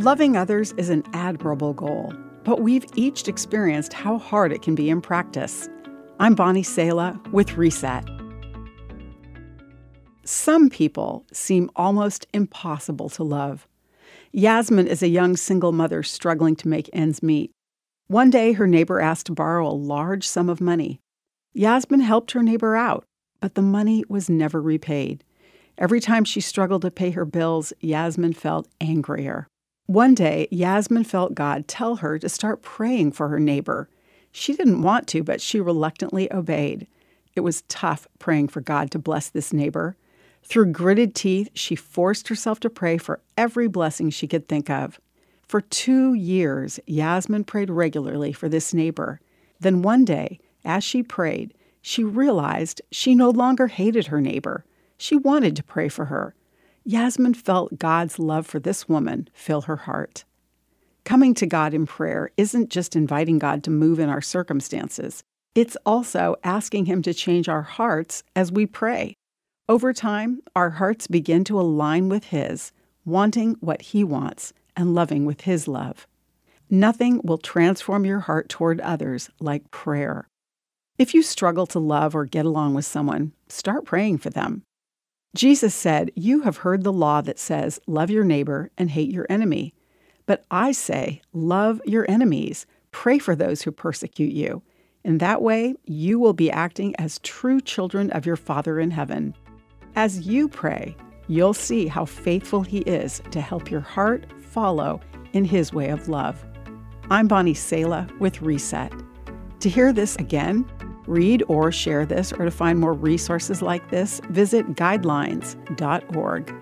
Loving others is an admirable goal, but we've each experienced how hard it can be in practice. I'm Bonnie Sala with Reset. Some people seem almost impossible to love. Yasmin is a young single mother struggling to make ends meet. One day, her neighbor asked to borrow a large sum of money. Yasmin helped her neighbor out, but the money was never repaid. Every time she struggled to pay her bills, Yasmin felt angrier. One day, Yasmin felt God tell her to start praying for her neighbor. She didn't want to, but she reluctantly obeyed. It was tough praying for God to bless this neighbor. Through gritted teeth, she forced herself to pray for every blessing she could think of. For two years, Yasmin prayed regularly for this neighbor. Then one day, as she prayed, she realized she no longer hated her neighbor. She wanted to pray for her. Yasmin felt God's love for this woman fill her heart. Coming to God in prayer isn't just inviting God to move in our circumstances, it's also asking Him to change our hearts as we pray. Over time, our hearts begin to align with His, wanting what He wants and loving with His love. Nothing will transform your heart toward others like prayer. If you struggle to love or get along with someone, start praying for them. Jesus said, You have heard the law that says, Love your neighbor and hate your enemy. But I say, Love your enemies, pray for those who persecute you. In that way, you will be acting as true children of your Father in heaven. As you pray, you'll see how faithful He is to help your heart follow in His way of love. I'm Bonnie Sala with Reset. To hear this again, read or share this, or to find more resources like this, visit guidelines.org.